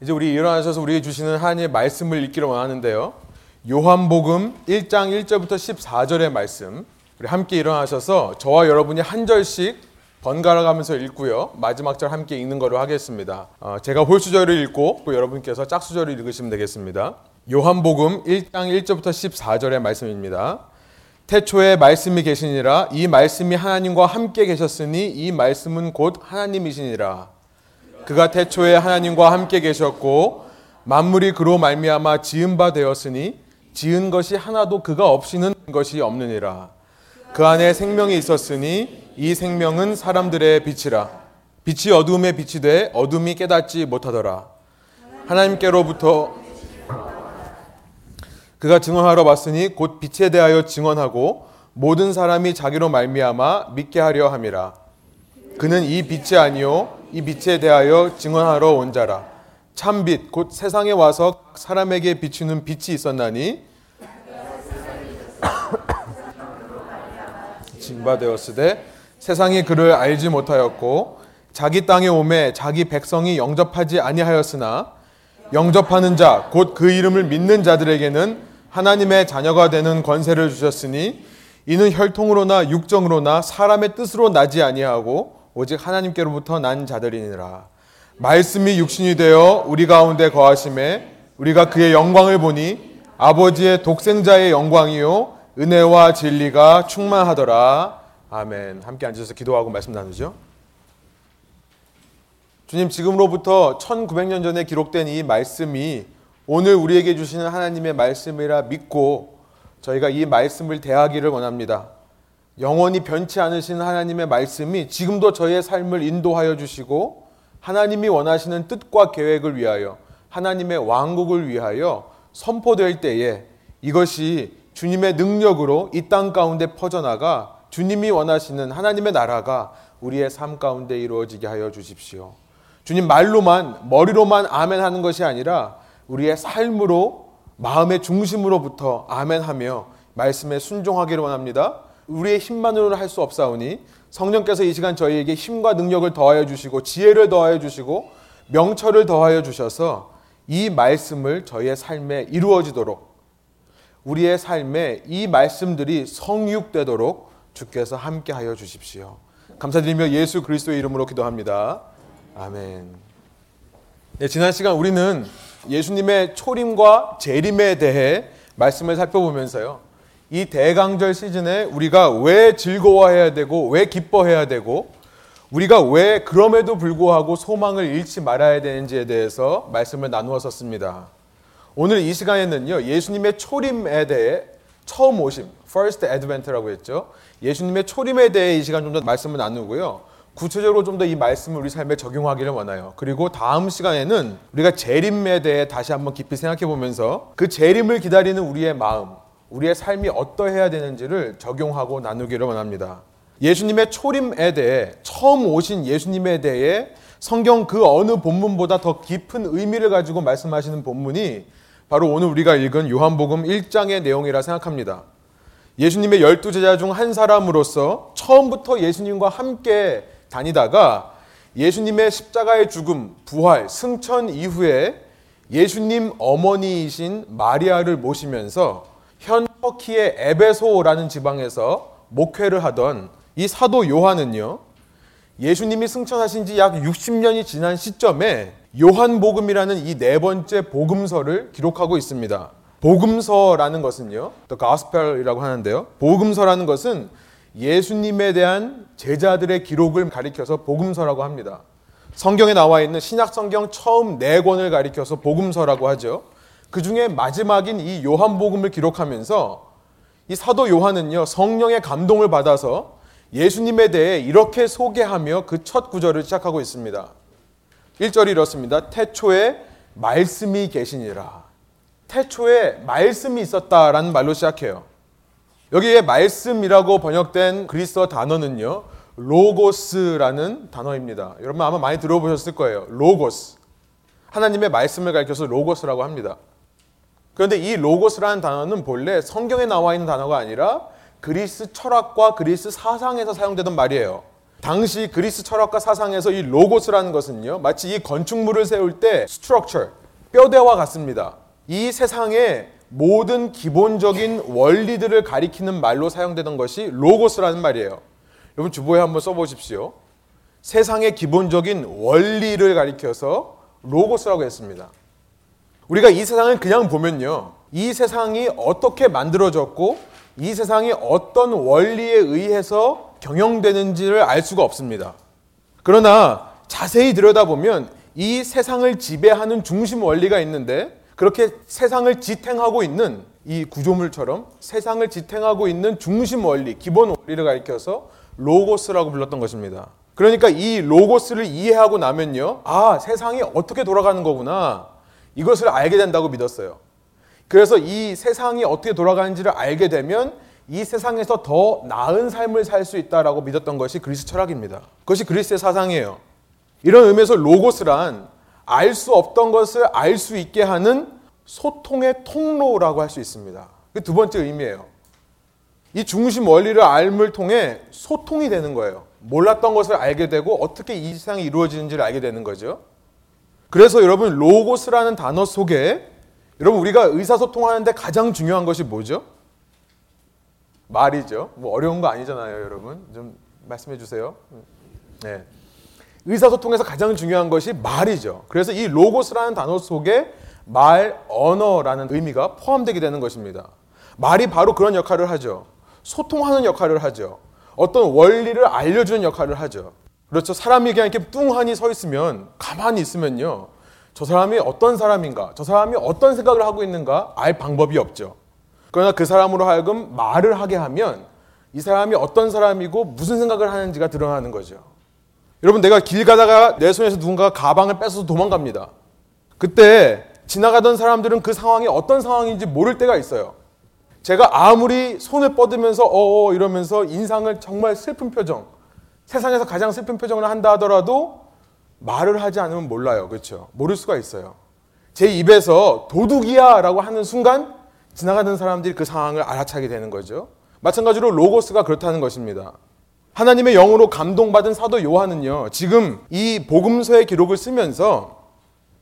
이제 우리 일어나셔서 우리에게 주시는 하나님의 말씀을 읽기를 원하는데요. 요한복음 1장 1절부터 14절의 말씀. 우리 함께 일어나셔서 저와 여러분이 한 절씩 번갈아 가면서 읽고요. 마지막 절 함께 읽는 거로 하겠습니다. 어, 제가 홀수절을 읽고 또 여러분께서 짝수절을 읽으시면 되겠습니다. 요한복음 1장 1절부터 14절의 말씀입니다. 태초에 말씀이 계시니라 이 말씀이 하나님과 함께 계셨으니 이 말씀은 곧 하나님이시니라. 그가 태초에 하나님과 함께 계셨고 만물이 그로 말미암아 지은 바 되었으니 지은 것이 하나도 그가 없이는 것이 없느니라. 그 안에 생명이 있었으니 이 생명은 사람들의 빛이라. 빛이 어둠에 빛이 돼 어둠이 깨닫지 못하더라. 하나님께로부터 그가 증언하러 왔으니 곧 빛에 대하여 증언하고 모든 사람이 자기로 말미암아 믿게 하려 함이라. 그는 이 빛이 아니요 이 빛에 대하여 증언하러 온 자라. 참빛 곧 세상에 와서 사람에게 비추는 빛이 있었나니 징바되었으되 세상이 그를 알지 못하였고 자기 땅에 오매 자기 백성이 영접하지 아니하였으나 영접하는 자 곧 그 이름을 믿는 자들에게는 하나님의 자녀가 되는 권세를 주셨으니 이는 혈통으로나 육정으로나 사람의 뜻으로 나지 아니하고 오직 하나님께로부터 난 자들이니라. 말씀이 육신이 되어 우리 가운데 거하심에 우리가 그의 영광을 보니 아버지의 독생자의 영광이요 은혜와 진리가 충만하더라. 아멘. 함께 앉아서 기도하고 말씀 나누죠. 주님 지금으로부터 1900년 전에 기록된 이 말씀이 오늘 우리에게 주시는 하나님의 말씀이라 믿고 저희가 이 말씀을 대하기를 원합니다. 영원히 변치 않으신 하나님의 말씀이 지금도 저희의 삶을 인도하여 주시고 하나님이 원하시는 뜻과 계획을 위하여 하나님의 왕국을 위하여 선포될 때에 이것이 주님의 능력으로 이 땅 가운데 퍼져나가 주님이 원하시는 하나님의 나라가 우리의 삶 가운데 이루어지게 하여 주십시오. 주님 말로만 머리로만 아멘 하는 것이 아니라 우리의 삶으로 마음의 중심으로부터 아멘 하며 말씀에 순종하기를 원합니다. 우리의 힘만으로는 할 수 없사오니 성령께서 이 시간 저희에게 힘과 능력을 더하여 주시고 지혜를 더하여 주시고 명철을 더하여 주셔서 이 말씀을 저희의 삶에 이루어지도록 우리의 삶에 이 말씀들이 성육되도록 주께서 함께 하여 주십시오. 감사드리며 예수 그리스도의 이름으로 기도합니다. 아멘. 네, 지난 시간 우리는 예수님의 초림과 재림에 대해 말씀을 살펴보면서요. 이 대강절 시즌에 우리가 왜 즐거워해야 되고 왜 기뻐해야 되고 우리가 왜 그럼에도 불구하고 소망을 잃지 말아야 되는지에 대해서 말씀을 나누었었습니다. 오늘 이 시간에는요. 예수님의 초림에 대해 처음 오심, first advent라고 했죠. 예수님의 초림에 대해 이 시간 좀 더 말씀을 나누고요. 구체적으로 좀 더 이 말씀을 우리 삶에 적용하기를 원해요. 그리고 다음 시간에는 우리가 재림에 대해 다시 한번 깊이 생각해 보면서 그 재림을 기다리는 우리의 마음, 우리의 삶이 어떠해야 되는지를 적용하고 나누기를 원합니다. 예수님의 초림에 대해 처음 오신 예수님에 대해 성경 그 어느 본문보다 더 깊은 의미를 가지고 말씀하시는 본문이 바로 오늘 우리가 읽은 요한복음 1장의 내용이라 생각합니다. 예수님의 열두 제자 중 한 사람으로서 처음부터 예수님과 함께 다니다가 예수님의 십자가의 죽음, 부활, 승천 이후에 예수님 어머니이신 마리아를 모시면서 현 터키의 에베소라는 지방에서 목회를 하던 이 사도 요한은요. 예수님이 승천하신 지 약 60년이 지난 시점에 요한복음이라는 이 네 번째 복음서를 기록하고 있습니다. 복음서라는 것은요. The Gospel이라고 하는데요. 복음서라는 것은 예수님에 대한 제자들의 기록을 가리켜서 복음서라고 합니다. 성경에 나와 있는 신약 성경 처음 네 권을 가리켜서 복음서라고 하죠. 그 중에 마지막인 이 요한복음을 기록하면서 이 사도 요한은요, 성령의 감동을 받아서 예수님에 대해 이렇게 소개하며 그 첫 구절을 시작하고 있습니다. 1절이 이렇습니다. 태초에 말씀이 계시니라. 태초에 말씀이 있었다라는 말로 시작해요. 여기에 말씀이라고 번역된 그리스어 단어는요, 로고스라는 단어입니다. 여러분 아마 많이 들어보셨을 거예요. 로고스. 하나님의 말씀을 가리켜서 로고스라고 합니다. 그런데 이 로고스라는 단어는 본래 성경에 나와 있는 단어가 아니라 그리스 철학과 그리스 사상에서 사용되던 말이에요. 당시 그리스 철학과 사상에서 이 로고스라는 것은요, 마치 이 건축물을 세울 때 structure, 뼈대와 같습니다. 이 세상의 모든 기본적인 원리들을 가리키는 말로 사용되던 것이 로고스라는 말이에요. 여러분 주보에 한번 써보십시오. 세상의 기본적인 원리를 가리켜서 로고스라고 했습니다. 우리가 이 세상을 그냥 보면요. 이 세상이 어떻게 만들어졌고 이 세상이 어떤 원리에 의해서 경영되는지를 알 수가 없습니다. 그러나 자세히 들여다보면 이 세상을 지배하는 중심 원리가 있는데 그렇게 세상을 지탱하고 있는 이 구조물처럼 세상을 지탱하고 있는 중심 원리, 기본 원리를 가리켜서 로고스라고 불렀던 것입니다. 그러니까 이 로고스를 이해하고 나면요. 아, 세상이 어떻게 돌아가는 거구나. 이것을 알게 된다고 믿었어요. 그래서 이 세상이 어떻게 돌아가는지를 알게 되면 이 세상에서 더 나은 삶을 살 수 있다라고 믿었던 것이 그리스 철학입니다. 그것이 그리스의 사상이에요. 이런 의미에서 로고스란 알 수 없던 것을 알 수 있게 하는 소통의 통로라고 할 수 있습니다. 그 두 번째 의미예요. 이 중심 원리를 알을 통해 소통이 되는 거예요. 몰랐던 것을 알게 되고 어떻게 이 세상이 이루어지는지를 알게 되는 거죠. 그래서 여러분 로고스라는 단어 속에 여러분 우리가 의사소통하는데 가장 중요한 것이 뭐죠? 말이죠. 뭐 어려운 거 아니잖아요, 여러분. 좀 말씀해 주세요. 네. 의사소통에서 가장 중요한 것이 말이죠. 그래서 이 로고스라는 단어 속에 말, 언어라는 의미가 포함되게 되는 것입니다. 말이 바로 그런 역할을 하죠. 소통하는 역할을 하죠. 어떤 원리를 알려주는 역할을 하죠. 그렇죠. 사람이 그냥 이렇게 뚱하니 서 있으면 가만히 있으면요. 저 사람이 어떤 사람인가, 저 사람이 어떤 생각을 하고 있는가 알 방법이 없죠. 그러나 그 사람으로 하여금 말을 하게 하면 이 사람이 어떤 사람이고 무슨 생각을 하는지가 드러나는 거죠. 여러분, 내가 길 가다가 내 손에서 누군가가 가방을 뺏어서 도망갑니다. 그때 지나가던 사람들은 그 상황이 어떤 상황인지 모를 때가 있어요. 제가 아무리 손을 뻗으면서 어어 이러면서 인상을 정말 슬픈 표정, 세상에서 가장 슬픈 표정을 한다 하더라도 말을 하지 않으면 몰라요. 그렇죠? 모를 수가 있어요. 제 입에서 도둑이야 라고 하는 순간 지나가는 사람들이 그 상황을 알아차게 되는 거죠. 마찬가지로 로고스가 그렇다는 것입니다. 하나님의 영으로 감동받은 사도 요한은요, 지금 이 복음서의 기록을 쓰면서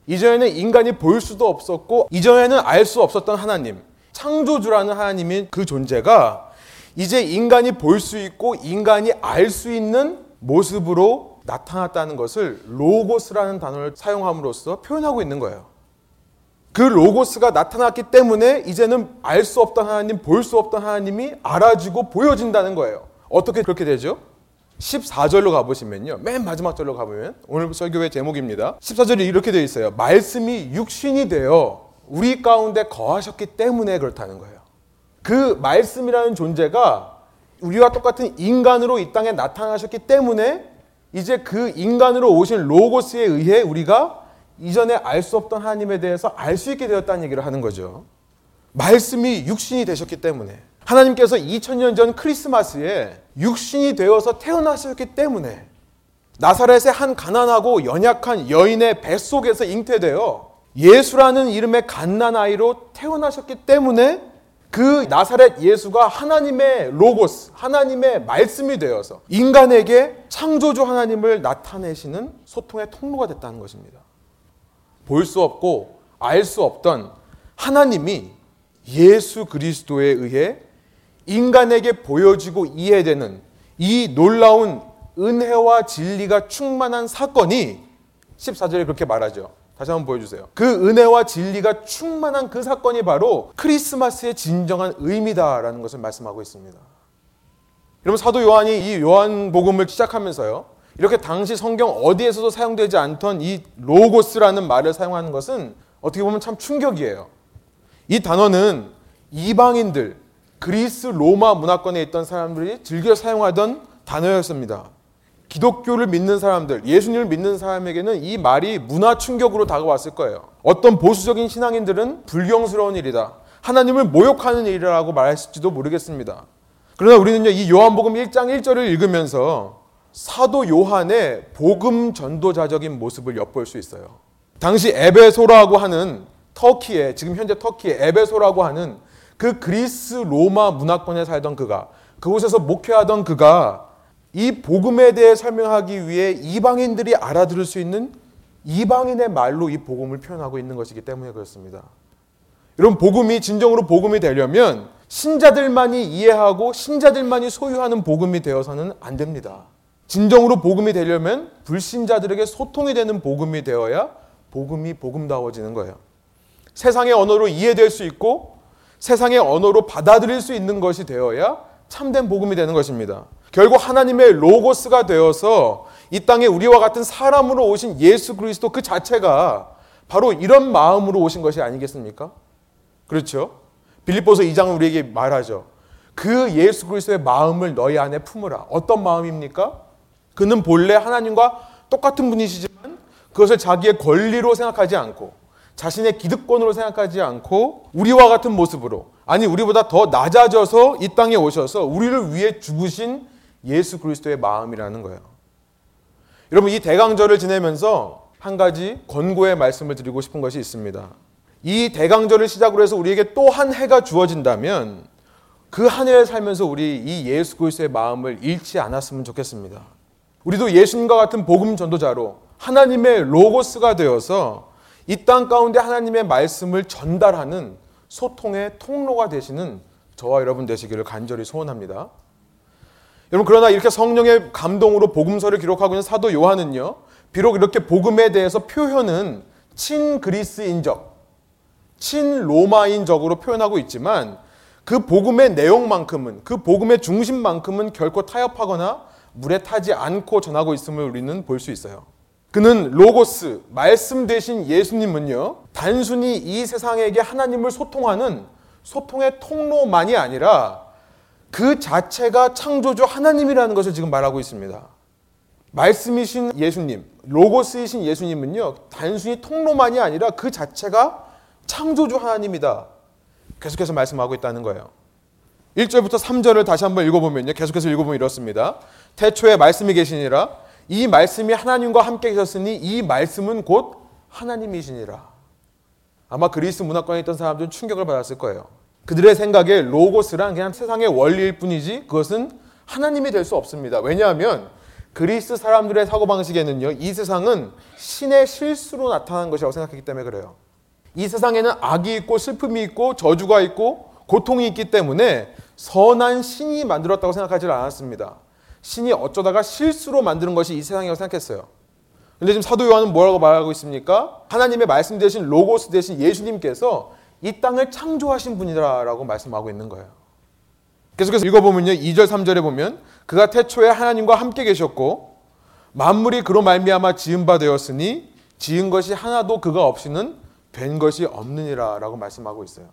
이전에는 인간이 볼 수도 없었고, 이전에는 알 수 없었던 하나님, 창조주라는 하나님인 그 존재가 이제 인간이 볼 수 있고, 인간이 알 수 있는 모습으로 나타났다는 것을 로고스라는 단어를 사용함으로써 표현하고 있는 거예요. 그 로고스가 나타났기 때문에 이제는 알 수 없던 하나님, 볼 수 없던 하나님이 알아지고 보여진다는 거예요. 어떻게 그렇게 되죠? 14절로 가보시면요. 맨 마지막 절로 가보면 오늘 설교의 제목입니다. 14절이 이렇게 되어 있어요. 말씀이 육신이 되어 우리 가운데 거하셨기 때문에 그렇다는 거예요. 그 말씀이라는 존재가 우리와 똑같은 인간으로 이 땅에 나타나셨기 때문에 이제 그 인간으로 오신 로고스에 의해 우리가 이전에 알 수 없던 하나님에 대해서 알 수 있게 되었다는 얘기를 하는 거죠. 말씀이 육신이 되셨기 때문에 하나님께서 2000년 전 크리스마스에 육신이 되어서 태어나셨기 때문에 나사렛의 한 가난하고 연약한 여인의 뱃속에서 잉태되어 예수라는 이름의 갓난 아이로 태어나셨기 때문에 그 나사렛 예수가 하나님의 로고스, 하나님의 말씀이 되어서 인간에게 창조주 하나님을 나타내시는 소통의 통로가 됐다는 것입니다. 볼 수 없고 알 수 없던 하나님이 예수 그리스도에 의해 인간에게 보여지고 이해되는 이 놀라운 은혜와 진리가 충만한 사건이 14절에 그렇게 말하죠. 다시 한번 보여주세요. 그 은혜와 진리가 충만한 그 사건이 바로 크리스마스의 진정한 의미다라는 것을 말씀하고 있습니다. 여러분 사도 요한이 이 요한복음을 시작하면서요. 이렇게 당시 성경 어디에서도 사용되지 않던 이 로고스라는 말을 사용하는 것은 어떻게 보면 참 충격이에요. 이 단어는 이방인들, 그리스 로마 문화권에 있던 사람들이 즐겨 사용하던 단어였습니다. 기독교를 믿는 사람들, 예수님을 믿는 사람에게는 이 말이 문화 충격으로 다가왔을 거예요. 어떤 보수적인 신앙인들은 불경스러운 일이다. 하나님을 모욕하는 일이라고 말했을지도 모르겠습니다. 그러나 우리는요, 이 요한복음 1장 1절을 읽으면서 사도 요한의 복음 전도자적인 모습을 엿볼 수 있어요. 당시 에베소라고 하는 터키에, 지금 현재 터키의 에베소라고 하는 그 그리스 로마 문화권에 살던 그가, 그곳에서 목회하던 그가 이 복음에 대해 설명하기 위해 이방인들이 알아들을 수 있는 이방인의 말로 이 복음을 표현하고 있는 것이기 때문에 그렇습니다. 여러분 복음이 진정으로 복음이 되려면 신자들만이 이해하고 신자들만이 소유하는 복음이 되어서는 안 됩니다. 진정으로 복음이 되려면 불신자들에게 소통이 되는 복음이 되어야 복음이 복음다워지는 거예요. 세상의 언어로 이해될 수 있고 세상의 언어로 받아들일 수 있는 것이 되어야 참된 복음이 되는 것입니다. 결국 하나님의 로고스가 되어서 이 땅에 우리와 같은 사람으로 오신 예수 그리스도 그 자체가 바로 이런 마음으로 오신 것이 아니겠습니까? 그렇죠? 빌립보서 2장은 우리에게 말하죠. 그 예수 그리스도의 마음을 너희 안에 품으라. 어떤 마음입니까? 그는 본래 하나님과 똑같은 분이시지만 그것을 자기의 권리로 생각하지 않고 자신의 기득권으로 생각하지 않고 우리와 같은 모습으로 아니 우리보다 더 낮아져서 이 땅에 오셔서 우리를 위해 죽으신 예수 그리스도의 마음이라는 거예요. 여러분 이 대강절을 지내면서 한 가지 권고의 말씀을 드리고 싶은 것이 있습니다. 이 대강절을 시작으로 해서 우리에게 또 한 해가 주어진다면 그 한 해를 살면서 우리 이 예수 그리스도의 마음을 잃지 않았으면 좋겠습니다. 우리도 예수님과 같은 복음 전도자로 하나님의 로고스가 되어서 이 땅 가운데 하나님의 말씀을 전달하는 소통의 통로가 되시는 저와 여러분 되시기를 간절히 소원합니다. 여러분 그러나 이렇게 성령의 감동으로 복음서를 기록하고 있는 사도 요한은요. 비록 이렇게 복음에 대해서 표현은 친그리스인적, 친로마인적으로 표현하고 있지만 그 복음의 내용만큼은 그 복음의 중심만큼은 결코 타협하거나 물에 타지 않고 전하고 있음을 우리는 볼 수 있어요. 그는 로고스, 말씀 되신 예수님은요, 단순히 이 세상에게 하나님을 소통하는 소통의 통로만이 아니라 그 자체가 창조주 하나님이라는 것을 지금 말하고 있습니다. 말씀이신 예수님, 로고스이신 예수님은요, 단순히 통로만이 아니라 그 자체가 창조주 하나님이다. 계속해서 말씀하고 있다는 거예요. 1절부터 3절을 다시 한번 읽어보면요. 계속해서 읽어보면 이렇습니다. 태초에 말씀이 계시니라. 이 말씀이 하나님과 함께 계셨으니 이 말씀은 곧 하나님이시니라. 아마 그리스 문화권에 있던 사람들은 충격을 받았을 거예요. 그들의 생각에 로고스란 그냥 세상의 원리일 뿐이지 그것은 하나님이 될 수 없습니다. 왜냐하면 그리스 사람들의 사고방식에는요, 이 세상은 신의 실수로 나타난 것이라고 생각했기 때문에 그래요. 이 세상에는 악이 있고 슬픔이 있고 저주가 있고 고통이 있기 때문에 선한 신이 만들었다고 생각하지 않았습니다. 신이 어쩌다가 실수로 만드는 것이 이 세상이라고 생각했어요. 근데 지금 사도 요한은 뭐라고 말하고 있습니까? 하나님의 말씀 대신 로고스 대신 예수님께서 이 땅을 창조하신 분이라고 말씀하고 있는 거예요. 계속해서 읽어보면요. 2절 3절에 보면 그가 태초에 하나님과 함께 계셨고 만물이 그로 말미암아 지은 바 되었으니 지은 것이 하나도 그가 없이는 된 것이 없느니라라고 말씀하고 있어요.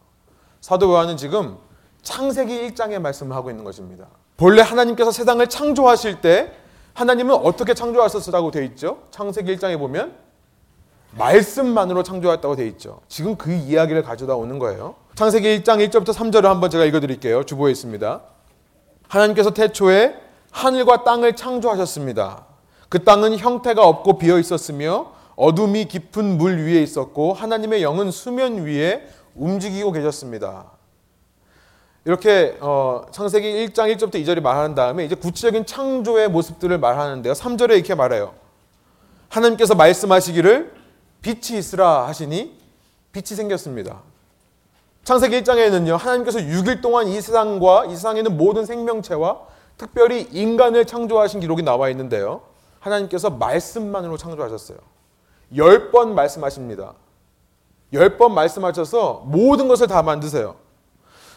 사도 요한은 지금 창세기 1장의 말씀을 하고 있는 것입니다. 본래 하나님께서 세상을 창조하실 때 하나님은 어떻게 창조하셨으라고 되어 있죠? 창세기 1장에 보면 말씀만으로 창조했다고 되어 있죠. 지금 그 이야기를 가져다 오는 거예요. 창세기 1장 1절부터 3절을 한번 제가 읽어 드릴게요. 주보에 있습니다. 하나님께서 태초에 하늘과 땅을 창조하셨습니다. 그 땅은 형태가 없고 비어 있었으며 어둠이 깊은 물 위에 있었고 하나님의 영은 수면 위에 움직이고 계셨습니다. 이렇게 어, 창세기 1장 1절부터 2절이 말하는 다음에 이제 구체적인 창조의 모습들을 말하는데요. 3절에 이렇게 말해요. 하나님께서 말씀하시기를 빛이 있으라 하시니 빛이 생겼습니다. 창세기 1장에는요. 하나님께서 6일 동안 이 세상과 이 세상에 있는 모든 생명체와 특별히 인간을 창조하신 기록이 나와 있는데요. 하나님께서 말씀만으로 창조하셨어요. 열 번 말씀하십니다. 열 번 말씀하셔서 모든 것을 다 만드세요.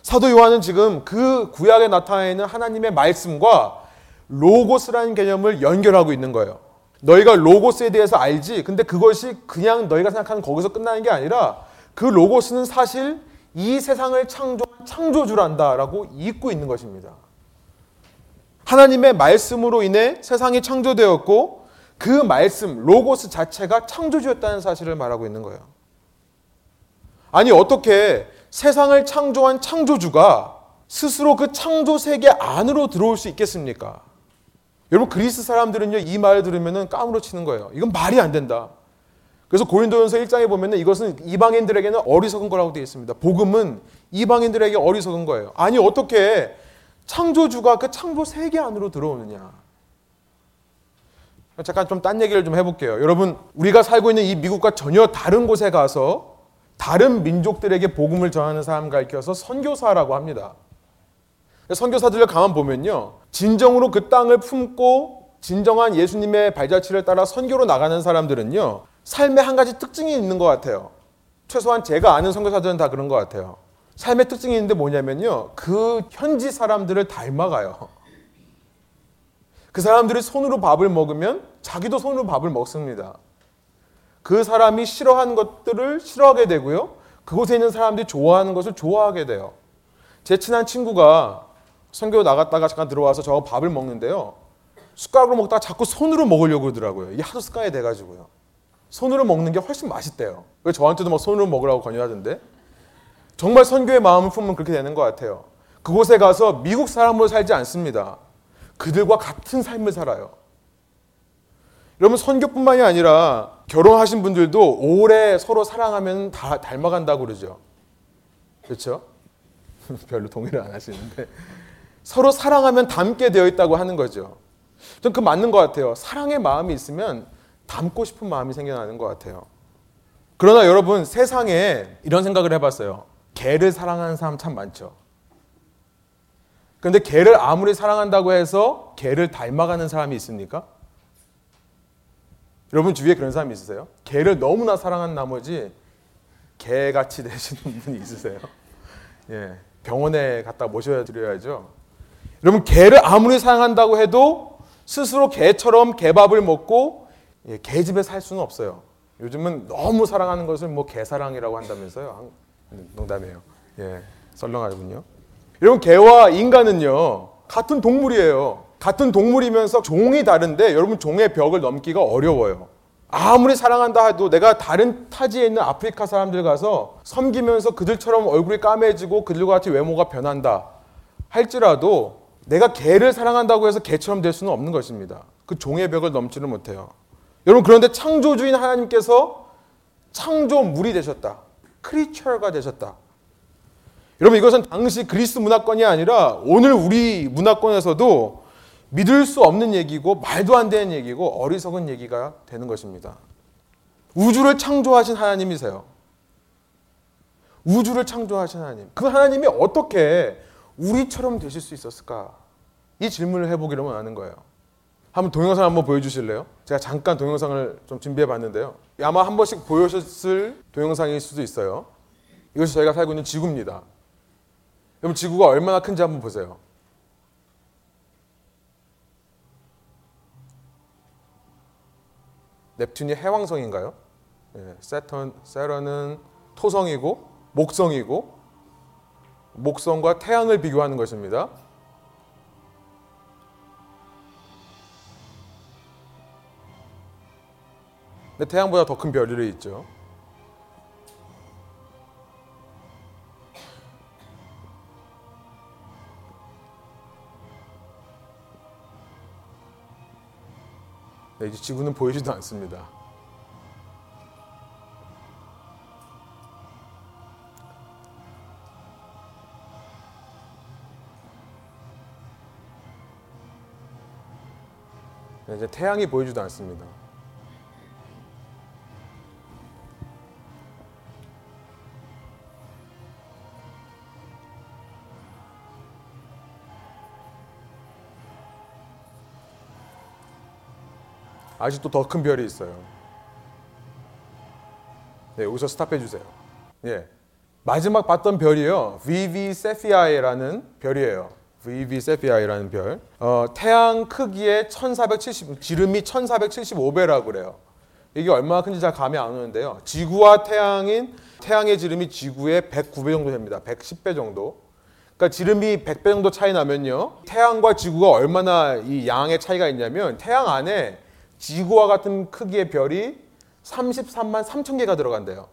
사도 요한은 지금 그 구약에 나타나 있는 하나님의 말씀과 로고스라는 개념을 연결하고 있는 거예요. 너희가 로고스에 대해서 알지. 근데 그것이 그냥 너희가 생각하는 거기서 끝나는 게 아니라 그 로고스는 사실 이 세상을 창조한 창조주란다라고 잊고 있는 것입니다. 하나님의 말씀으로 인해 세상이 창조되었고 그 말씀, 로고스 자체가 창조주였다는 사실을 말하고 있는 거예요. 아니, 어떻게 세상을 창조한 창조주가 스스로 그 창조 세계 안으로 들어올 수 있겠습니까? 여러분 그리스 사람들은요 이 말을 들으면 까무러 치는 거예요. 이건 말이 안 된다. 그래서 고린도전서 1장에 보면 이것은 이방인들에게는 어리석은 거라고 되어 있습니다. 복음은 이방인들에게 어리석은 거예요. 아니 어떻게 창조주가 그 창조 세계 안으로 들어오느냐? 잠깐 좀 딴 얘기를 좀 해볼게요. 여러분, 우리가 살고 있는 이 미국과 전혀 다른 곳에 가서 다른 민족들에게 복음을 전하는 사람 가르쳐서 선교사라고 합니다. 선교사들을 가만 보면요. 진정으로 그 땅을 품고 진정한 예수님의 발자취를 따라 선교로 나가는 사람들은요. 삶의 한 가지 특징이 있는 것 같아요. 최소한 제가 아는 선교사들은 다 그런 것 같아요. 삶의 특징이 있는데 뭐냐면요. 그 현지 사람들을 닮아가요. 그 사람들이 손으로 밥을 먹으면 자기도 손으로 밥을 먹습니다. 그 사람이 싫어하는 것들을 싫어하게 되고요. 그곳에 있는 사람들이 좋아하는 것을 좋아하게 돼요. 제 친한 친구가 선교 나갔다가 잠깐 들어와서 저 밥을 먹는데요. 숟가락으로 먹다가 자꾸 손으로 먹으려고 그러더라고요. 이게 하도 습관이 돼가지고요. 손으로 먹는 게 훨씬 맛있대요. 왜 저한테도 막 손으로 먹으라고 권유하던데? 정말 선교의 마음을 품으면 그렇게 되는 것 같아요. 그곳에 가서 미국 사람으로 살지 않습니다. 그들과 같은 삶을 살아요. 여러분 선교뿐만이 아니라 결혼하신 분들도 오래 서로 사랑하면 다 닮아간다고 그러죠. 그렇죠? 별로 동의를 안 하시는데 서로 사랑하면 닮게 되어 있다고 하는 거죠. 전 그 맞는 것 같아요. 사랑의 마음이 있으면 닮고 싶은 마음이 생겨나는 것 같아요. 그러나 여러분 세상에 이런 생각을 해봤어요. 개를 사랑하는 사람 참 많죠. 그런데 개를 아무리 사랑한다고 해서 개를 닮아가는 사람이 있습니까? 여러분 주위에 그런 사람이 있으세요? 개를 너무나 사랑한 나머지 개같이 되시는 분이 있으세요? 예, 병원에 갖다 모셔야 드려야죠. 여러분 개를 아무리 사랑한다고 해도 스스로 개처럼 개밥을 먹고 예, 개집에 살 수는 없어요. 요즘은 너무 사랑하는 것을 뭐 개사랑이라고 한다면서요. 농담이에요. 예, 썰렁하군요. 여러분 개와 인간은요 같은 동물이에요. 같은 동물이면서 종이 다른데 여러분 종의 벽을 넘기가 어려워요. 아무리 사랑한다 해도 내가 다른 타지에 있는 아프리카 사람들 가서 섬기면서 그들처럼 얼굴이 까매지고 그들과 같이 외모가 변한다 할지라도 내가 개를 사랑한다고 해서 개처럼 될 수는 없는 것입니다. 그 종의 벽을 넘지는 못해요. 여러분 그런데 창조주인 하나님께서 창조물이 되셨다. 크리처가 되셨다. 여러분 이것은 당시 그리스 문화권이 아니라 오늘 우리 문화권에서도 믿을 수 없는 얘기고 말도 안 되는 얘기고 어리석은 얘기가 되는 것입니다. 우주를 창조하신 하나님이세요. 우주를 창조하신 하나님. 그 하나님이 어떻게 우리처럼 되실 수 있었을까? 이 질문을 해보기로 원하는 거예요. 한번 동영상 한번 보여주실래요? 제가 잠깐 동영상을 좀 준비해 봤는데요. 아마 한 번씩 보셨을 동영상일 수도 있어요. 이것이 저희가 살고 있는 지구입니다. 여러분 지구가 얼마나 큰지 한번 보세요. 넵튠이 해왕성인가요? 예, 세턴, 세런은 토성이고 목성이고 목성과 태양을 비교하는 것입니다. 근데 태양보다 더 큰 별이 있죠. 네, 이제 지구는 보이지도 않습니다. 이제 태양이 보이지도 않습니다. 아직도 더 큰 별이 있어요. 네, 여기서 스탑해 주세요. 예. 마지막 봤던 별이요. VV 세피아이라는 별이에요. VV 세피아이라는 별. 어, 태양 크기의 1470 지름이 1475배라고 그래요. 이게 얼마나 큰지 잘 감이 안 오는데요. 지구와 태양인 태양의 지름이 지구의 109배 정도 됩니다. 110배 정도. 그러니까 지름이 100배 정도 차이 나면요. 태양과 지구가 얼마나 이 양의 차이가 있냐면 태양 안에 지구와 같은 크기의 별이 33만 3천 개가 들어간대요.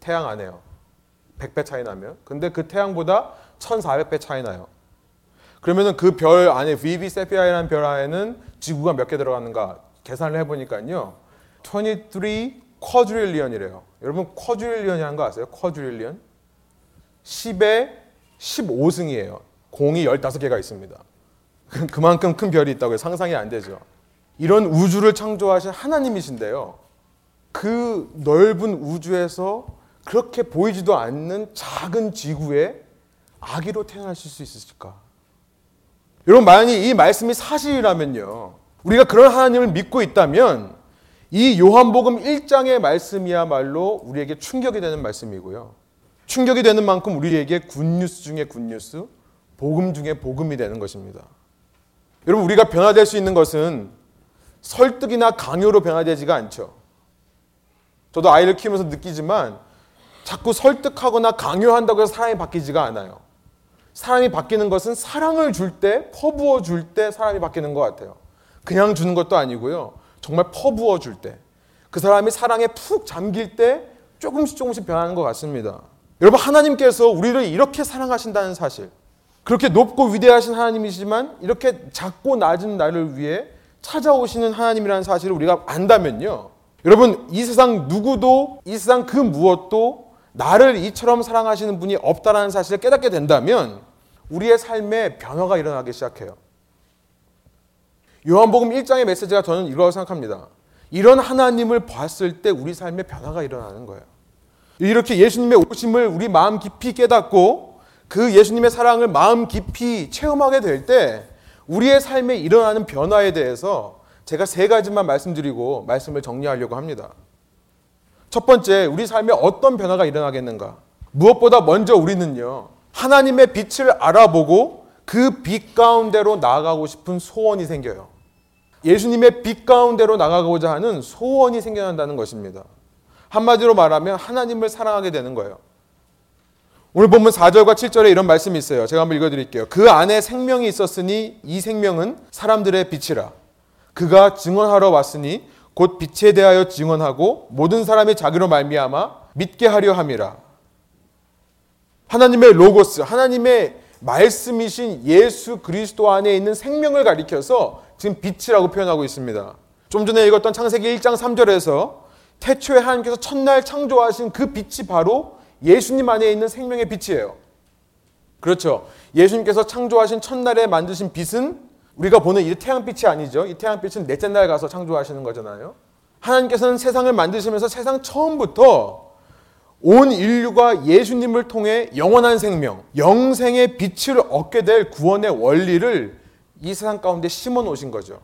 태양 안에요. 100배 차이 나면. 근데 그 태양보다 1400배 차이 나요. 그러면은 그 별 안에 VV 세페이라는 별 안에는 지구가 몇 개 들어가는가 계산을 해보니까요. 23 quadrillion이래요. 여러분 quadrillion이라는 거 아세요? quadrillion? 10의 15승이에요. 공이 15개가 있습니다. 그만큼 큰 별이 있다고요. 상상이 안 되죠. 이런 우주를 창조하신 하나님이신데요. 그 넓은 우주에서 그렇게 보이지도 않는 작은 지구에 아기로 태어나실 수 있으실까? 여러분, 만약 이 말씀이 사실이라면요. 우리가 그런 하나님을 믿고 있다면 이 요한복음 1장의 말씀이야말로 우리에게 충격이 되는 말씀이고요. 충격이 되는 만큼 우리에게 굿뉴스 중에 굿뉴스, 복음 중에 복음이 되는 것입니다. 여러분, 우리가 변화될 수 있는 것은 설득이나 강요로 변화되지가 않죠. 저도 아이를 키우면서 느끼지만 자꾸 설득하거나 강요한다고 해서 사람이 바뀌지가 않아요. 사람이 바뀌는 것은 사랑을 줄 때, 퍼부어 줄 때 사람이 바뀌는 것 같아요. 그냥 주는 것도 아니고요. 정말 퍼부어 줄 때. 그 사람이 사랑에 푹 잠길 때 조금씩 조금씩 변하는 것 같습니다. 여러분, 하나님께서 우리를 이렇게 사랑하신다는 사실. 그렇게 높고 위대하신 하나님이시지만 이렇게 작고 낮은 나를 위해 찾아오시는 하나님이라는 사실을 우리가 안다면요. 여러분, 이 세상 누구도 이 세상 그 무엇도 나를 이처럼 사랑하시는 분이 없다라는 사실을 깨닫게 된다면 우리의 삶에 변화가 일어나기 시작해요. 요한복음 1장의 메시지가 저는 이거라고 생각합니다. 이런 하나님을 봤을 때 우리 삶에 변화가 일어나는 거예요. 이렇게 예수님의 오심을 우리 마음 깊이 깨닫고 그 예수님의 사랑을 마음 깊이 체험하게 될 때 우리의 삶에 일어나는 변화에 대해서 제가 세 가지만 말씀드리고 말씀을 정리하려고 합니다. 첫 번째, 우리 삶에 어떤 변화가 일어나겠는가? 무엇보다 먼저 우리는요, 하나님의 빛을 알아보고 그 빛 가운데로 나아가고 싶은 소원이 생겨요. 예수님의 빛 가운데로 나가고자 하는 소원이 생겨난다는 것입니다. 한마디로 말하면 하나님을 사랑하게 되는 거예요. 오늘 본문 4절과 7절에 이런 말씀이 있어요. 제가 한번 읽어 드릴게요. 그 안에 생명이 있었으니 이 생명은 사람들의 빛이라. 그가 증언하러 왔으니 곧 빛에 대하여 증언하고 모든 사람이 자기로 말미암아 믿게 하려 함이라. 하나님의 로고스, 하나님의 말씀이신 예수 그리스도 안에 있는 생명을 가리켜서 지금 빛이라고 표현하고 있습니다. 좀 전에 읽었던 창세기 1장 3절에서 태초에 하나님께서 첫날 창조하신 그 빛이 바로 예수님 안에 있는 생명의 빛이에요. 그렇죠. 예수님께서 창조하신 첫날에 만드신 빛은 우리가 보는 이 태양빛이 아니죠. 이 태양빛은 넷째 날 가서 창조하시는 거잖아요. 하나님께서는 세상을 만드시면서 세상 처음부터 온 인류가 예수님을 통해 영원한 생명, 영생의 빛을 얻게 될 구원의 원리를 이 세상 가운데 심어 놓으신 거죠.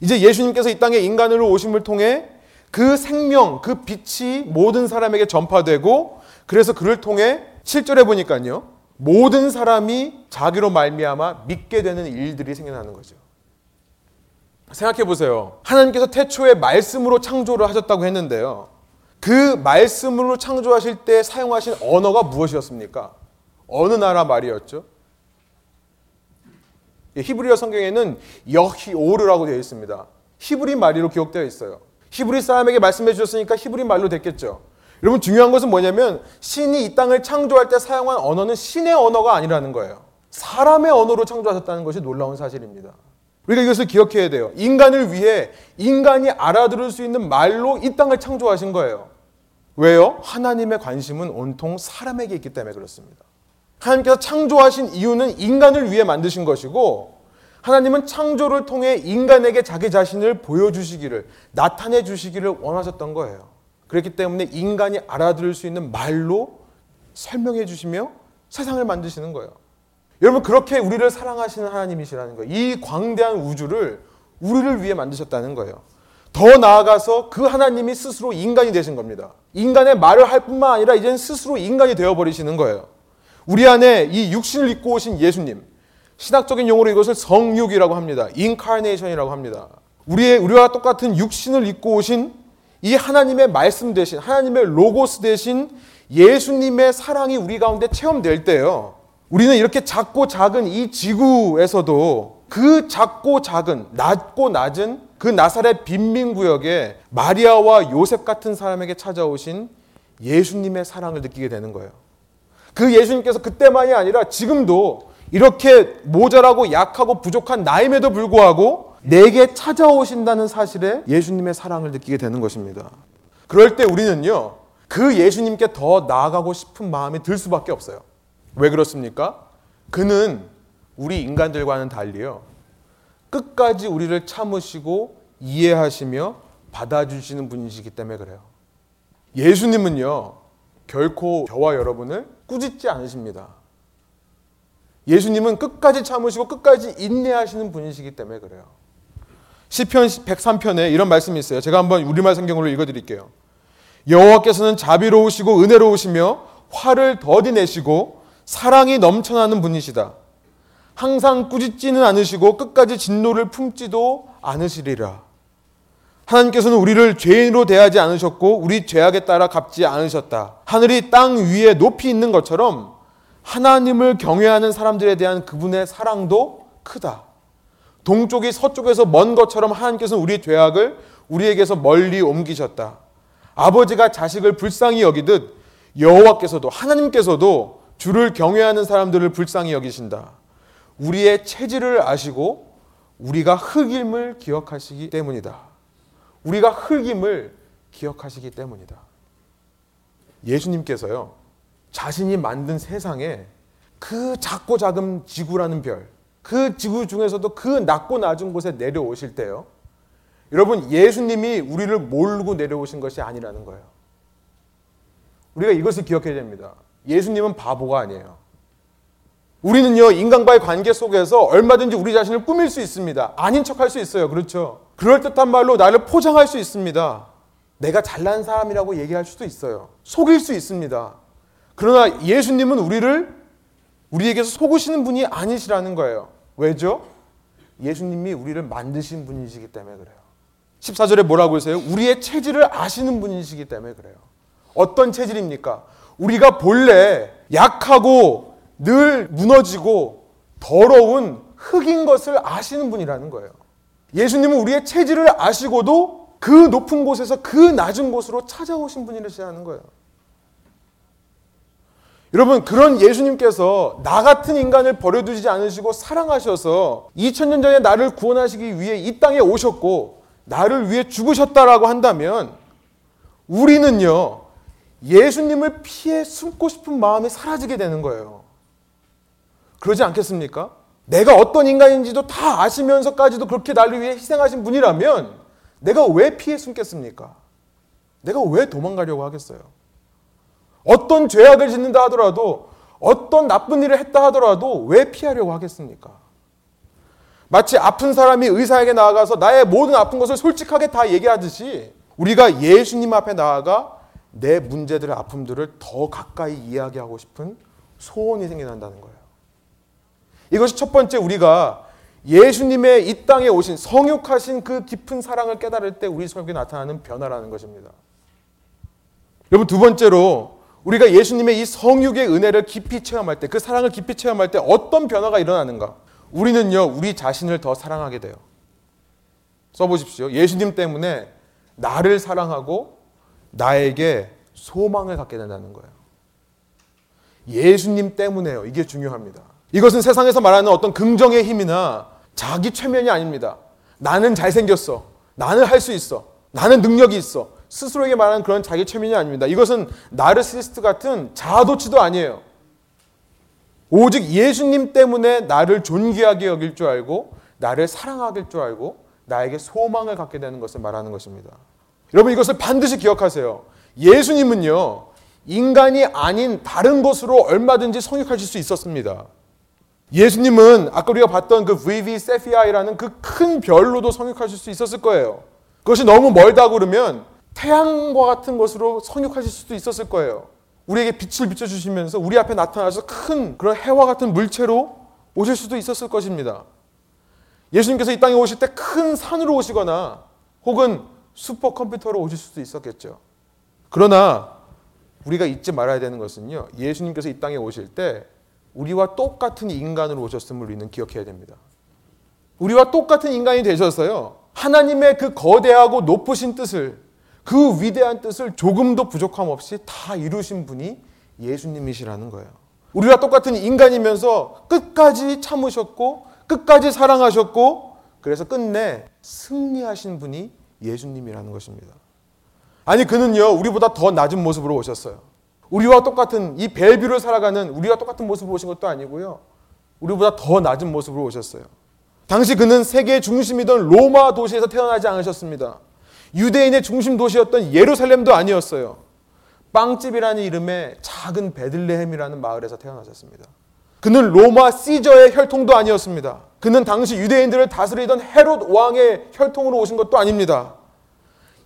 이제 예수님께서 이 땅에 인간으로 오심을 통해 그 생명, 그 빛이 모든 사람에게 전파되고 그래서 그를 통해 7절에 보니까요. 모든 사람이 자기로 말미암아 믿게 되는 일들이 생겨나는 거죠. 생각해 보세요. 하나님께서 태초에 말씀으로 창조를 하셨다고 했는데요. 그 말씀으로 창조하실 때 사용하신 언어가 무엇이었습니까? 어느 나라 말이었죠? 히브리어 성경에는 여히오르라고 되어 있습니다. 히브리 말이로 기록되어 있어요. 히브리 사람에게 말씀해 주셨으니까 히브리 말로 됐겠죠. 여러분 중요한 것은 뭐냐면 신이 이 땅을 창조할 때 사용한 언어는 신의 언어가 아니라는 거예요. 사람의 언어로 창조하셨다는 것이 놀라운 사실입니다. 우리가 이것을 기억해야 돼요. 인간을 위해 인간이 알아들을 수 있는 말로 이 땅을 창조하신 거예요. 왜요? 하나님의 관심은 온통 사람에게 있기 때문에 그렇습니다. 하나님께서 창조하신 이유는 인간을 위해 만드신 것이고 하나님은 창조를 통해 인간에게 자기 자신을 보여주시기를 나타내 주시기를 원하셨던 거예요. 그렇기 때문에 인간이 알아들을 수 있는 말로 설명해 주시며 세상을 만드시는 거예요. 여러분 그렇게 우리를 사랑하시는 하나님이시라는 거예요. 이 광대한 우주를 우리를 위해 만드셨다는 거예요. 더 나아가서 그 하나님이 스스로 인간이 되신 겁니다. 인간의 말을 할 뿐만 아니라 이제는 스스로 인간이 되어 버리시는 거예요. 우리 안에 이 육신을 입고 오신 예수님. 신학적인 용어로 이것을 성육이라고 합니다. incarnation이라고 합니다. 우리의 우리와 똑같은 육신을 입고 오신 이 하나님의 말씀 되신 하나님의 로고스 되신 예수님의 사랑이 우리 가운데 체험될 때요. 우리는 이렇게 작고 작은 이 지구에서도 그 작고 작은 낮고 낮은 그 나사렛 빈민 구역에 마리아와 요셉 같은 사람에게 찾아오신 예수님의 사랑을 느끼게 되는 거예요. 그 예수님께서 그때만이 아니라 지금도 이렇게 모자라고 약하고 부족한 나임에도 불구하고 내게 찾아오신다는 사실에 예수님의 사랑을 느끼게 되는 것입니다. 그럴 때 우리는요, 그 예수님께 더 나아가고 싶은 마음이 들 수밖에 없어요. 왜 그렇습니까? 그는 우리 인간들과는 달리요. 끝까지 우리를 참으시고 이해하시며 받아주시는 분이시기 때문에 그래요. 예수님은요, 결코 저와 여러분을 꾸짖지 않으십니다. 예수님은 끝까지 참으시고 끝까지 인내하시는 분이시기 때문에 그래요. 시편 103편에 이런 말씀이 있어요. 제가 한번 우리말 성경으로 읽어 드릴게요. 여호와께서는 자비로우시고 은혜로우시며 화를 더디 내시고 사랑이 넘쳐나는 분이시다. 항상 꾸짖지는 않으시고 끝까지 진노를 품지도 않으시리라. 하나님께서는 우리를 죄인으로 대하지 않으셨고 우리 죄악에 따라 갚지 않으셨다. 하늘이 땅 위에 높이 있는 것처럼 하나님을 경외하는 사람들에 대한 그분의 사랑도 크다. 동쪽이 서쪽에서 먼 것처럼 하나님께서는 우리 죄악을 우리에게서 멀리 옮기셨다. 아버지가 자식을 불쌍히 여기듯 여호와께서도 하나님께서도 주를 경외하는 사람들을 불쌍히 여기신다. 우리의 체질을 아시고 우리가 흑임을 기억하시기 때문이다. 우리가 흑임을 기억하시기 때문이다. 예수님께서요, 자신이 만든 세상에 그 작고 작은 지구라는 별, 그 지구 중에서도 그 낮고 낮은 곳에 내려오실 때요. 여러분, 예수님이 우리를 모르고 내려오신 것이 아니라는 거예요. 우리가 이것을 기억해야 됩니다. 예수님은 바보가 아니에요. 우리는요, 인간과의 관계 속에서 얼마든지 우리 자신을 꾸밀 수 있습니다. 아닌 척 할 수 있어요. 그렇죠? 그럴듯한 말로 나를 포장할 수 있습니다. 내가 잘난 사람이라고 얘기할 수도 있어요. 속일 수 있습니다. 그러나 예수님은 우리를 우리에게서 속으시는 분이 아니시라는 거예요. 왜죠? 예수님이 우리를 만드신 분이시기 때문에 그래요. 14절에 뭐라고 했어요? 우리의 체질을 아시는 분이시기 때문에 그래요. 어떤 체질입니까? 우리가 본래 약하고 늘 무너지고 더러운 흙인 것을 아시는 분이라는 거예요. 예수님은 우리의 체질을 아시고도 그 높은 곳에서 그 낮은 곳으로 찾아오신 분이라는 거예요. 여러분 그런 예수님께서 나 같은 인간을 버려두지 않으시고 사랑하셔서 2000년 전에 나를 구원하시기 위해 이 땅에 오셨고 나를 위해 죽으셨다라고 한다면 우리는요 예수님을 피해 숨고 싶은 마음이 사라지게 되는 거예요. 그러지 않겠습니까? 내가 어떤 인간인지도 다 아시면서까지도 그렇게 나를 위해 희생하신 분이라면 내가 왜 피해 숨겠습니까? 내가 왜 도망가려고 하겠어요? 어떤 죄악을 짓는다 하더라도 어떤 나쁜 일을 했다 하더라도 왜 피하려고 하겠습니까? 마치 아픈 사람이 의사에게 나아가서 나의 모든 아픈 것을 솔직하게 다 얘기하듯이 우리가 예수님 앞에 나아가 내 문제들의 아픔들을 더 가까이 이야기하고 싶은 소원이 생겨난다는 거예요. 이것이 첫 번째 우리가 예수님의 이 땅에 오신 성육하신 그 깊은 사랑을 깨달을 때 우리 속에 나타나는 변화라는 것입니다. 여러분 두 번째로 우리가 예수님의 이 성육의 은혜를 깊이 체험할 때, 그 사랑을 깊이 체험할 때 어떤 변화가 일어나는가? 우리는요, 우리 자신을 더 사랑하게 돼요. 써보십시오. 예수님 때문에 나를 사랑하고 나에게 소망을 갖게 된다는 거예요. 예수님 때문에요. 이게 중요합니다. 이것은 세상에서 말하는 어떤 긍정의 힘이나 자기 최면이 아닙니다. 나는 잘생겼어. 나는 할 수 있어. 나는 능력이 있어. 스스로에게 말하는 그런 자기 최면이 아닙니다. 이것은 나르시스트 같은 자아도취도 아니에요. 오직 예수님 때문에 나를 존귀하게 여길 줄 알고 나를 사랑하길 줄 알고 나에게 소망을 갖게 되는 것을 말하는 것입니다. 여러분 이것을 반드시 기억하세요. 예수님은요. 인간이 아닌 다른 것으로 얼마든지 성육하실 수 있었습니다. 예수님은 아까 우리가 봤던 그 VV 세피아이라는 그 큰 별로도 성육하실 수 있었을 거예요. 그것이 너무 멀다 그러면 태양과 같은 것으로 성육하실 수도 있었을 거예요. 우리에게 빛을 비춰주시면서 우리 앞에 나타나서 큰 그런 해와 같은 물체로 오실 수도 있었을 것입니다. 예수님께서 이 땅에 오실 때 큰 산으로 오시거나 혹은 슈퍼컴퓨터로 오실 수도 있었겠죠. 그러나 우리가 잊지 말아야 되는 것은요. 예수님께서 이 땅에 오실 때 우리와 똑같은 인간으로 오셨음을 우리는 기억해야 됩니다. 우리와 똑같은 인간이 되셨어요. 하나님의 그 거대하고 높으신 뜻을 그 위대한 뜻을 조금도 부족함 없이 다 이루신 분이 예수님이시라는 거예요. 우리와 똑같은 인간이면서 끝까지 참으셨고 끝까지 사랑하셨고 그래서 끝내 승리하신 분이 예수님이라는 것입니다. 아니 그는요 우리보다 더 낮은 모습으로 오셨어요. 우리와 똑같은 이 벨뷰를 살아가는 우리와 똑같은 모습으로 오신 것도 아니고요. 우리보다 더 낮은 모습으로 오셨어요. 당시 그는 세계의 중심이던 로마 도시에서 태어나지 않으셨습니다. 유대인의 중심 도시였던 예루살렘도 아니었어요. 빵집이라는 이름의 작은 베들레헴이라는 마을에서 태어나셨습니다. 그는 로마 시저의 혈통도 아니었습니다. 그는 당시 유대인들을 다스리던 헤롯 왕의 혈통으로 오신 것도 아닙니다.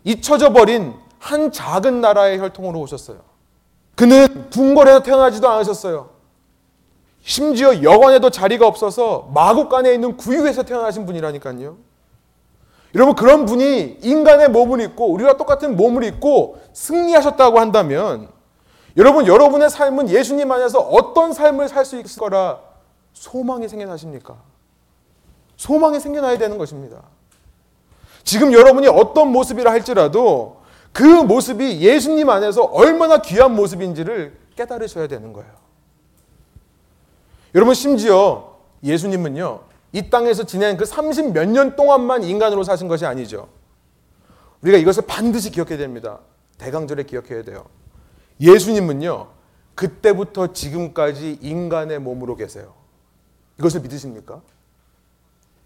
잊혀져 버린 한 작은 나라의 혈통으로 오셨어요. 그는 궁궐에서 태어나지도 않으셨어요. 심지어 여관에도 자리가 없어서 마국간에 있는 구유에서 태어나신 분이라니까요. 여러분 그런 분이 인간의 몸을 입고 우리와 똑같은 몸을 입고 승리하셨다고 한다면 여러분 여러분의 삶은 예수님 안에서 어떤 삶을 살 수 있을 거라 소망이 생겨나십니까? 소망이 생겨나야 되는 것입니다. 지금 여러분이 어떤 모습이라 할지라도 그 모습이 예수님 안에서 얼마나 귀한 모습인지를 깨달으셔야 되는 거예요. 여러분 심지어 예수님은요. 이 땅에서 지낸 그 30 몇 년 동안만 인간으로 사신 것이 아니죠. 우리가 이것을 반드시 기억해야 됩니다. 대강절에 기억해야 돼요. 예수님은요. 그때부터 지금까지 인간의 몸으로 계세요. 이것을 믿으십니까?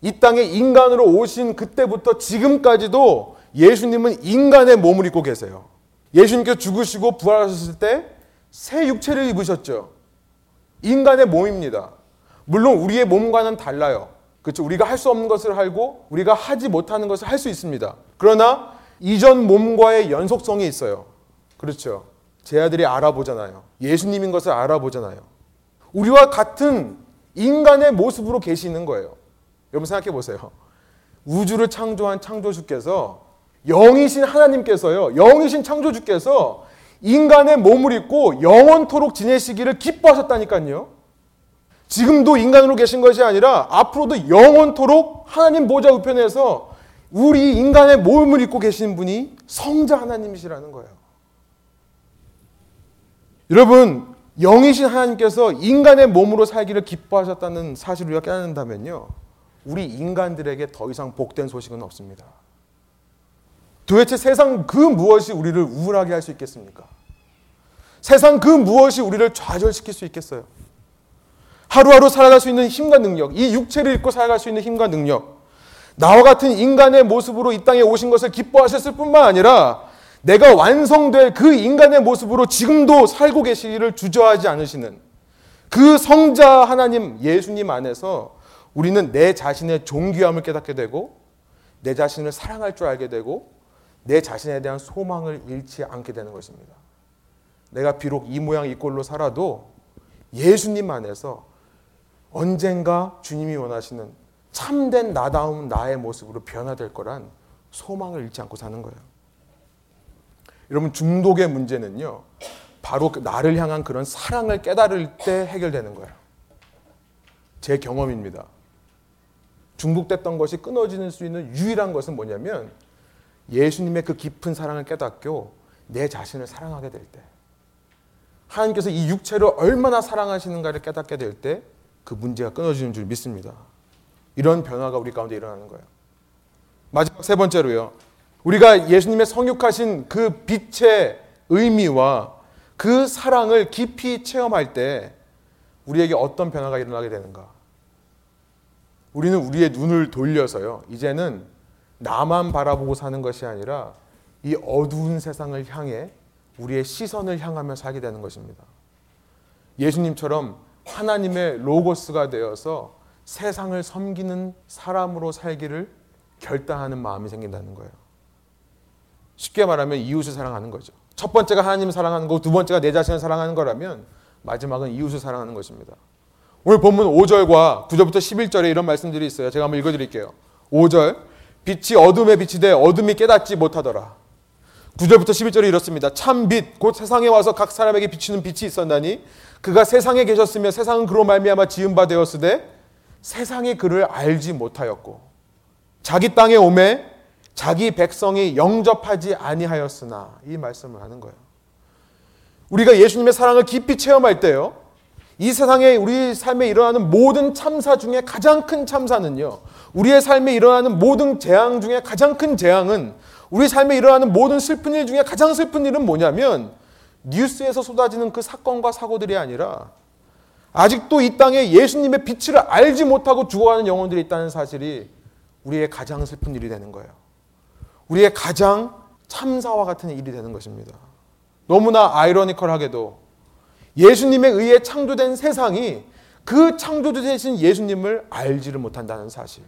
이 땅에 인간으로 오신 그때부터 지금까지도 예수님은 인간의 몸을 입고 계세요. 예수님께서 죽으시고 부활하셨을 때 새 육체를 입으셨죠. 인간의 몸입니다. 물론 우리의 몸과는 달라요. 그렇죠. 우리가 할 수 없는 것을 하고 우리가 하지 못하는 것을 할 수 있습니다. 그러나 이전 몸과의 연속성이 있어요. 그렇죠. 제 아들이 알아보잖아요. 예수님인 것을 알아보잖아요. 우리와 같은 인간의 모습으로 계시는 거예요. 여러분 생각해 보세요. 우주를 창조한 창조주께서 영이신 하나님께서요. 영이신 창조주께서 인간의 몸을 입고 영원토록 지내시기를 기뻐하셨다니까요. 지금도 인간으로 계신 것이 아니라 앞으로도 영원토록 하나님 보좌 우편에서 우리 인간의 몸을 입고 계신 분이 성자 하나님이시라는 거예요. 여러분, 영이신 하나님께서 인간의 몸으로 살기를 기뻐하셨다는 사실을 우리가 깨닫는다면요. 우리 인간들에게 더 이상 복된 소식은 없습니다. 도대체 세상 그 무엇이 우리를 우울하게 할 수 있겠습니까? 세상 그 무엇이 우리를 좌절시킬 수 있겠어요? 하루하루 살아갈 수 있는 힘과 능력, 이 육체를 입고 살아갈 수 있는 힘과 능력, 나와 같은 인간의 모습으로 이 땅에 오신 것을 기뻐하셨을 뿐만 아니라 내가 완성될 그 인간의 모습으로 지금도 살고 계시기를 주저하지 않으시는 그 성자 하나님 예수님 안에서 우리는 내 자신의 존귀함을 깨닫게 되고 내 자신을 사랑할 줄 알게 되고 내 자신에 대한 소망을 잃지 않게 되는 것입니다. 내가 비록 이 모양 이 꼴로 살아도 예수님 안에서 언젠가 주님이 원하시는 참된 나다움 나의 모습으로 변화될 거란 소망을 잃지 않고 사는 거예요. 여러분 중독의 문제는요. 바로 그 나를 향한 그런 사랑을 깨달을 때 해결되는 거예요. 제 경험입니다. 중독됐던 것이 끊어질 수 있는 유일한 것은 뭐냐면 예수님의 그 깊은 사랑을 깨닫고 내 자신을 사랑하게 될 때. 하나님께서 이 육체를 얼마나 사랑하시는가를 깨닫게 될 때 그 문제가 끊어지는 줄 믿습니다. 이런 변화가 우리 가운데 일어나는 거예요. 마지막 세 번째로요. 우리가 예수님의 성육하신 그 빛의 의미와 그 사랑을 깊이 체험할 때 우리에게 어떤 변화가 일어나게 되는가? 우리는 우리의 눈을 돌려서요. 이제는 나만 바라보고 사는 것이 아니라 이 어두운 세상을 향해 우리의 시선을 향하며 살게 되는 것입니다. 예수님처럼 하나님의 로고스가 되어서 세상을 섬기는 사람으로 살기를 결단하는 마음이 생긴다는 거예요. 쉽게 말하면 이웃을 사랑하는 거죠. 첫 번째가 하나님을 사랑하는 거고 두 번째가 내 자신을 사랑하는 거라면 마지막은 이웃을 사랑하는 것입니다. 오늘 본문 5절과 9절부터 11절에 이런 말씀들이 있어요. 제가 한번 읽어 드릴게요. 5절 빛이 어둠에 비치되 어둠이 깨닫지 못하더라. 9절부터 11절이 이렇습니다. 참 빛, 곧 세상에 와서 각 사람에게 비추는 빛이 있었나니 그가 세상에 계셨으며 세상은 그로 말미암아 지은 바 되었으되 세상이 그를 알지 못하였고 자기 땅에 오매 자기 백성이 영접하지 아니하였으나 이 말씀을 하는 거예요. 우리가 예수님의 사랑을 깊이 체험할 때요. 이 세상에 우리 삶에 일어나는 모든 참사 중에 가장 큰 참사는요. 우리의 삶에 일어나는 모든 재앙 중에 가장 큰 재앙은 우리 삶에 일어나는 모든 슬픈 일 중에 가장 슬픈 일은 뭐냐면 뉴스에서 쏟아지는 그 사건과 사고들이 아니라 아직도 이 땅에 예수님의 빛을 알지 못하고 죽어가는 영혼들이 있다는 사실이 우리의 가장 슬픈 일이 되는 거예요. 우리의 가장 참사와 같은 일이 되는 것입니다. 너무나 아이러니컬하게도 예수님에 의해 창조된 세상이 그 창조주 되신 예수님을 알지를 못한다는 사실.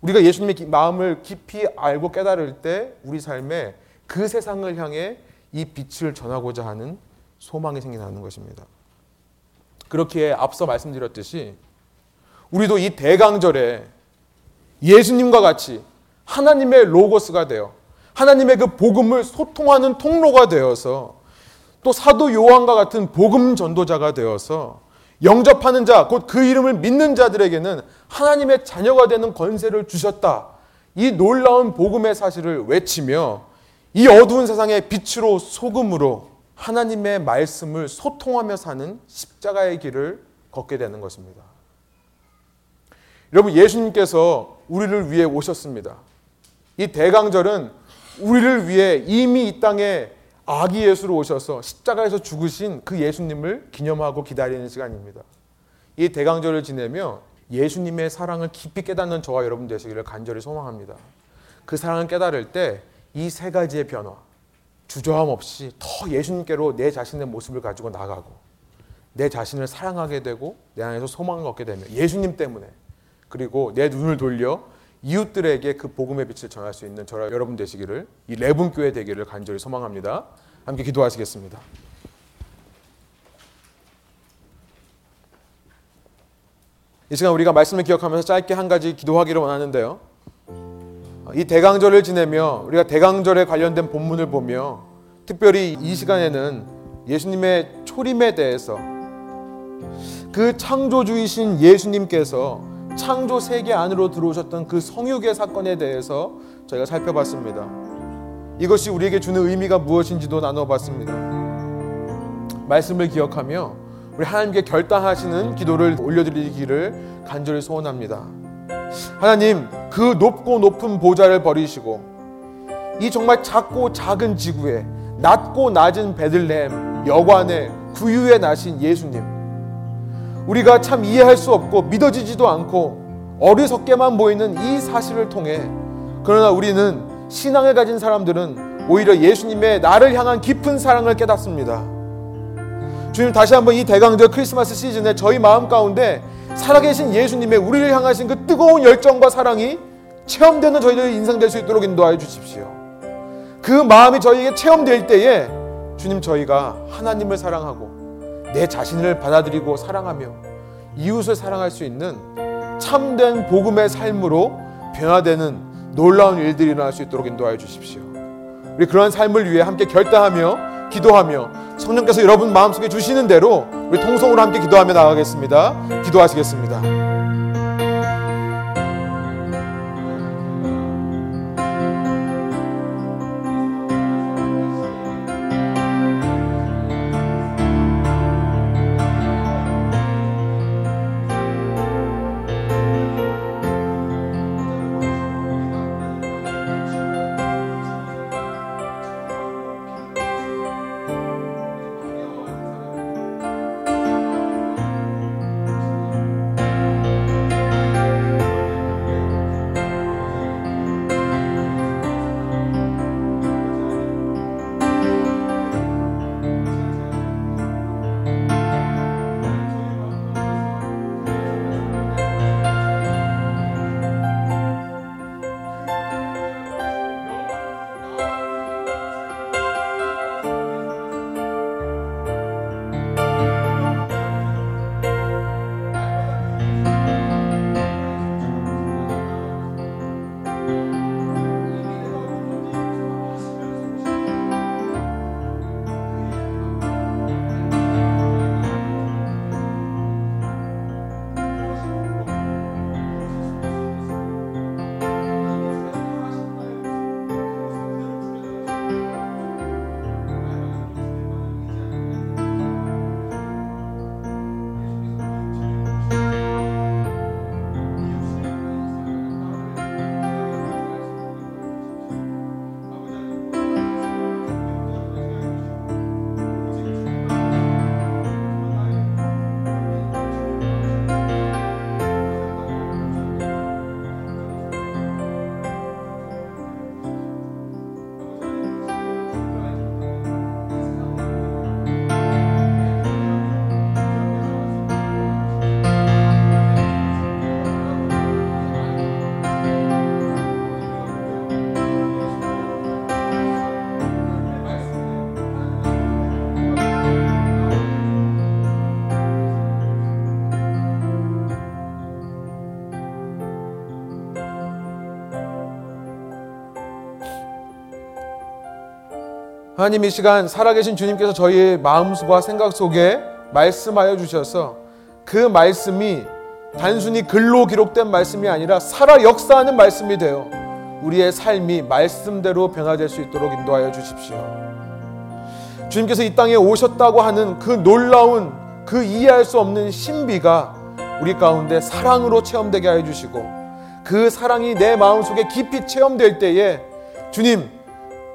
우리가 예수님의 마음을 깊이 알고 깨달을 때 우리 삶에 그 세상을 향해 이 빛을 전하고자 하는 소망이 생겨나는 것입니다. 그렇기에 앞서 말씀드렸듯이 우리도 이 대강절에 예수님과 같이 하나님의 로고스가 되어 하나님의 그 복음을 소통하는 통로가 되어서 또 사도 요한과 같은 복음 전도자가 되어서 영접하는 자, 곧 그 이름을 믿는 자들에게는 하나님의 자녀가 되는 권세를 주셨다. 이 놀라운 복음의 사실을 외치며 이 어두운 세상의 빛으로 소금으로 하나님의 말씀을 소통하며 사는 십자가의 길을 걷게 되는 것입니다. 여러분, 예수님께서 우리를 위해 오셨습니다. 이 대강절은 우리를 위해 이미 이 땅에 아기 예수로 오셔서 십자가에서 죽으신 그 예수님을 기념하고 기다리는 시간입니다. 이 대강절을 지내며 예수님의 사랑을 깊이 깨닫는 저와 여러분 되시기를 간절히 소망합니다. 그 사랑을 깨달을 때 이 세 가지의 변화, 주저함 없이 더 예수님께로 내 자신의 모습을 가지고 나가고 내 자신을 사랑하게 되고 내 안에서 소망을 얻게 되며 예수님 때문에 그리고 내 눈을 돌려 이웃들에게 그 복음의 빛을 전할 수 있는 저와 여러분 되시기를 이 레분 교회 되기를 간절히 소망합니다. 함께 기도하시겠습니다. 이 시간 우리가 말씀을 기억하면서 짧게 한 가지 기도하기를 원하는데요. 이 대강절을 지내며 우리가 대강절에 관련된 본문을 보며 특별히 이 시간에는 예수님의 초림에 대해서 그 창조주이신 예수님께서 창조 세계 안으로 들어오셨던 그 성육의 사건에 대해서 저희가 살펴봤습니다. 이것이 우리에게 주는 의미가 무엇인지도 나눠봤습니다. 말씀을 기억하며 우리 하나님께 결단하시는 기도를 올려드리기를 간절히 소원합니다. 하나님, 그 높고 높은 보좌를 버리시고 이 정말 작고 작은 지구에 낮고 낮은 베들레헴 여관에 구유에 나신 예수님. 우리가 참 이해할 수 없고 믿어지지도 않고 어리석게만 보이는 이 사실을 통해 그러나 우리는 신앙을 가진 사람들은 오히려 예수님의 나를 향한 깊은 사랑을 깨닫습니다. 주님 다시 한번 이 대강절 크리스마스 시즌에 저희 마음 가운데 살아계신 예수님의 우리를 향하신 그 뜨거운 열정과 사랑이 체험되는 저희들의 인생 될 수 있도록 인도하여 주십시오. 그 마음이 저희에게 체험될 때에 주님 저희가 하나님을 사랑하고 내 자신을 받아들이고 사랑하며 이웃을 사랑할 수 있는 참된 복음의 삶으로 변화되는 놀라운 일들이 일어날 수 있도록 인도하여 주십시오. 우리 그러한 삶을 위해 함께 결단하며 기도하며 성령께서 여러분 마음속에 주시는 대로 우리 통성으로 함께 기도하며 나가겠습니다. 기도하시겠습니다. 하나님 이 시간 살아계신 주님께서 저희의 마음과 생각 속에 말씀하여 주셔서 그 말씀이 단순히 글로 기록된 말씀이 아니라 살아 역사하는 말씀이 되어 우리의 삶이 말씀대로 변화될 수 있도록 인도하여 주십시오. 주님께서 이 땅에 오셨다고 하는 그 놀라운 그 이해할 수 없는 신비가 우리 가운데 사랑으로 체험되게 하여 주시고 그 사랑이 내 마음속에 깊이 체험될 때에 주님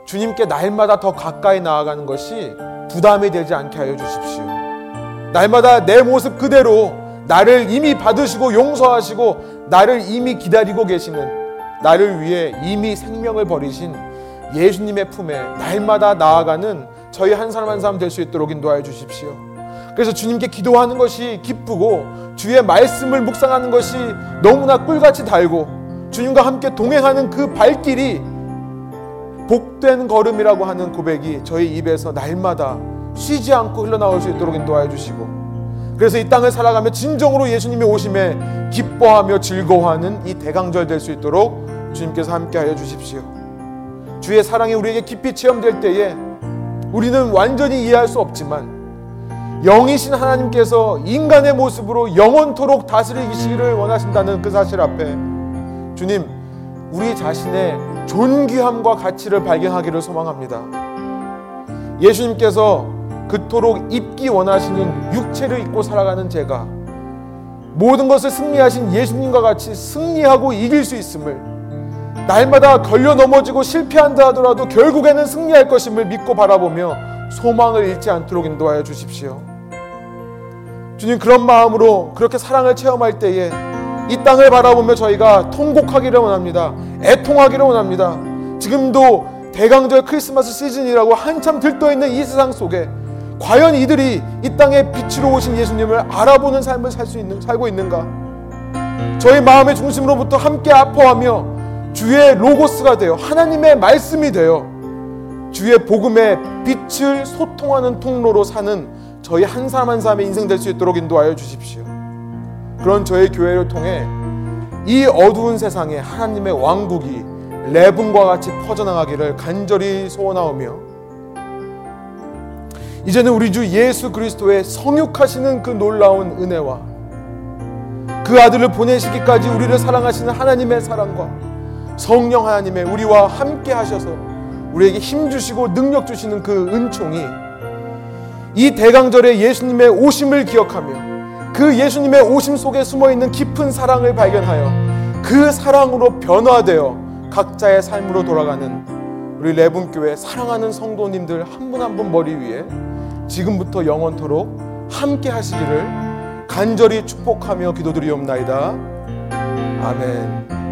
주님께 날마다 더 가까이 나아가는 것이 부담이 되지 않게 하여 주십시오. 날마다 내 모습 그대로 나를 이미 받으시고 용서하시고 나를 이미 기다리고 계시는 나를 위해 이미 생명을 버리신 예수님의 품에 날마다 나아가는 저희 한 사람 한 사람 될 수 있도록 인도하여 주십시오. 그래서 주님께 기도하는 것이 기쁘고 주의 말씀을 묵상하는 것이 너무나 꿀같이 달고 주님과 함께 동행하는 그 발길이 복된 걸음이라고 하는 고백이 저희 입에서 날마다 쉬지 않고 흘러나올 수 있도록 인도하여 주시고 그래서 이 땅을 살아가며 진정으로 예수님이 오심에 기뻐하며 즐거워하는 이 대강절 될 수 있도록 주님께서 함께하여 주십시오. 주의 사랑이 우리에게 깊이 체험될 때에 우리는 완전히 이해할 수 없지만 영이신 하나님께서 인간의 모습으로 영원토록 다스리시기를 원하신다는 그 사실 앞에 주님 우리 자신의 존귀함과 가치를 발견하기를 소망합니다. 예수님께서 그토록 입기 원하시는 육체를 입고 살아가는 제가 모든 것을 승리하신 예수님과 같이 승리하고 이길 수 있음을 날마다 걸려 넘어지고 실패한다 하더라도 결국에는 승리할 것임을 믿고 바라보며 소망을 잃지 않도록 인도하여 주십시오. 주님 그런 마음으로 그렇게 사랑을 체험할 때에 이 땅을 바라보며 저희가 통곡하기를 원합니다. 애통하기를 원합니다. 지금도 대강절 크리스마스 시즌이라고 한참 들떠 있는 이 세상 속에 과연 이들이 이 땅에 빛으로 오신 예수님을 알아보는 삶을 살 수 있는 살고 있는가? 저희 마음의 중심으로부터 함께 아파하며 주의 로고스가 되어 하나님의 말씀이 되어 주의 복음의 빛을 소통하는 통로로 사는 저희 한 사람 한 사람의 인생 될 수 있도록 인도하여 주십시오. 그런 저희 교회를 통해 이 어두운 세상에 하나님의 왕국이 레분과 같이 퍼져나가기를 간절히 소원하오며 이제는 우리 주 예수 그리스도의 성육하시는 그 놀라운 은혜와 그 아들을 보내시기까지 우리를 사랑하시는 하나님의 사랑과 성령 하나님의 우리와 함께 하셔서 우리에게 힘 주시고 능력 주시는 그 은총이 이 대강절에 예수님의 오심을 기억하며 그 예수님의 오심 속에 숨어 있는 깊은 사랑을 발견하여 그 사랑으로 변화되어 각자의 삶으로 돌아가는 우리 레분교회 사랑하는 성도님들 한 분 한분 머리 위에 지금부터 영원토록 함께 하시기를 간절히 축복하며 기도드리옵나이다. 아멘.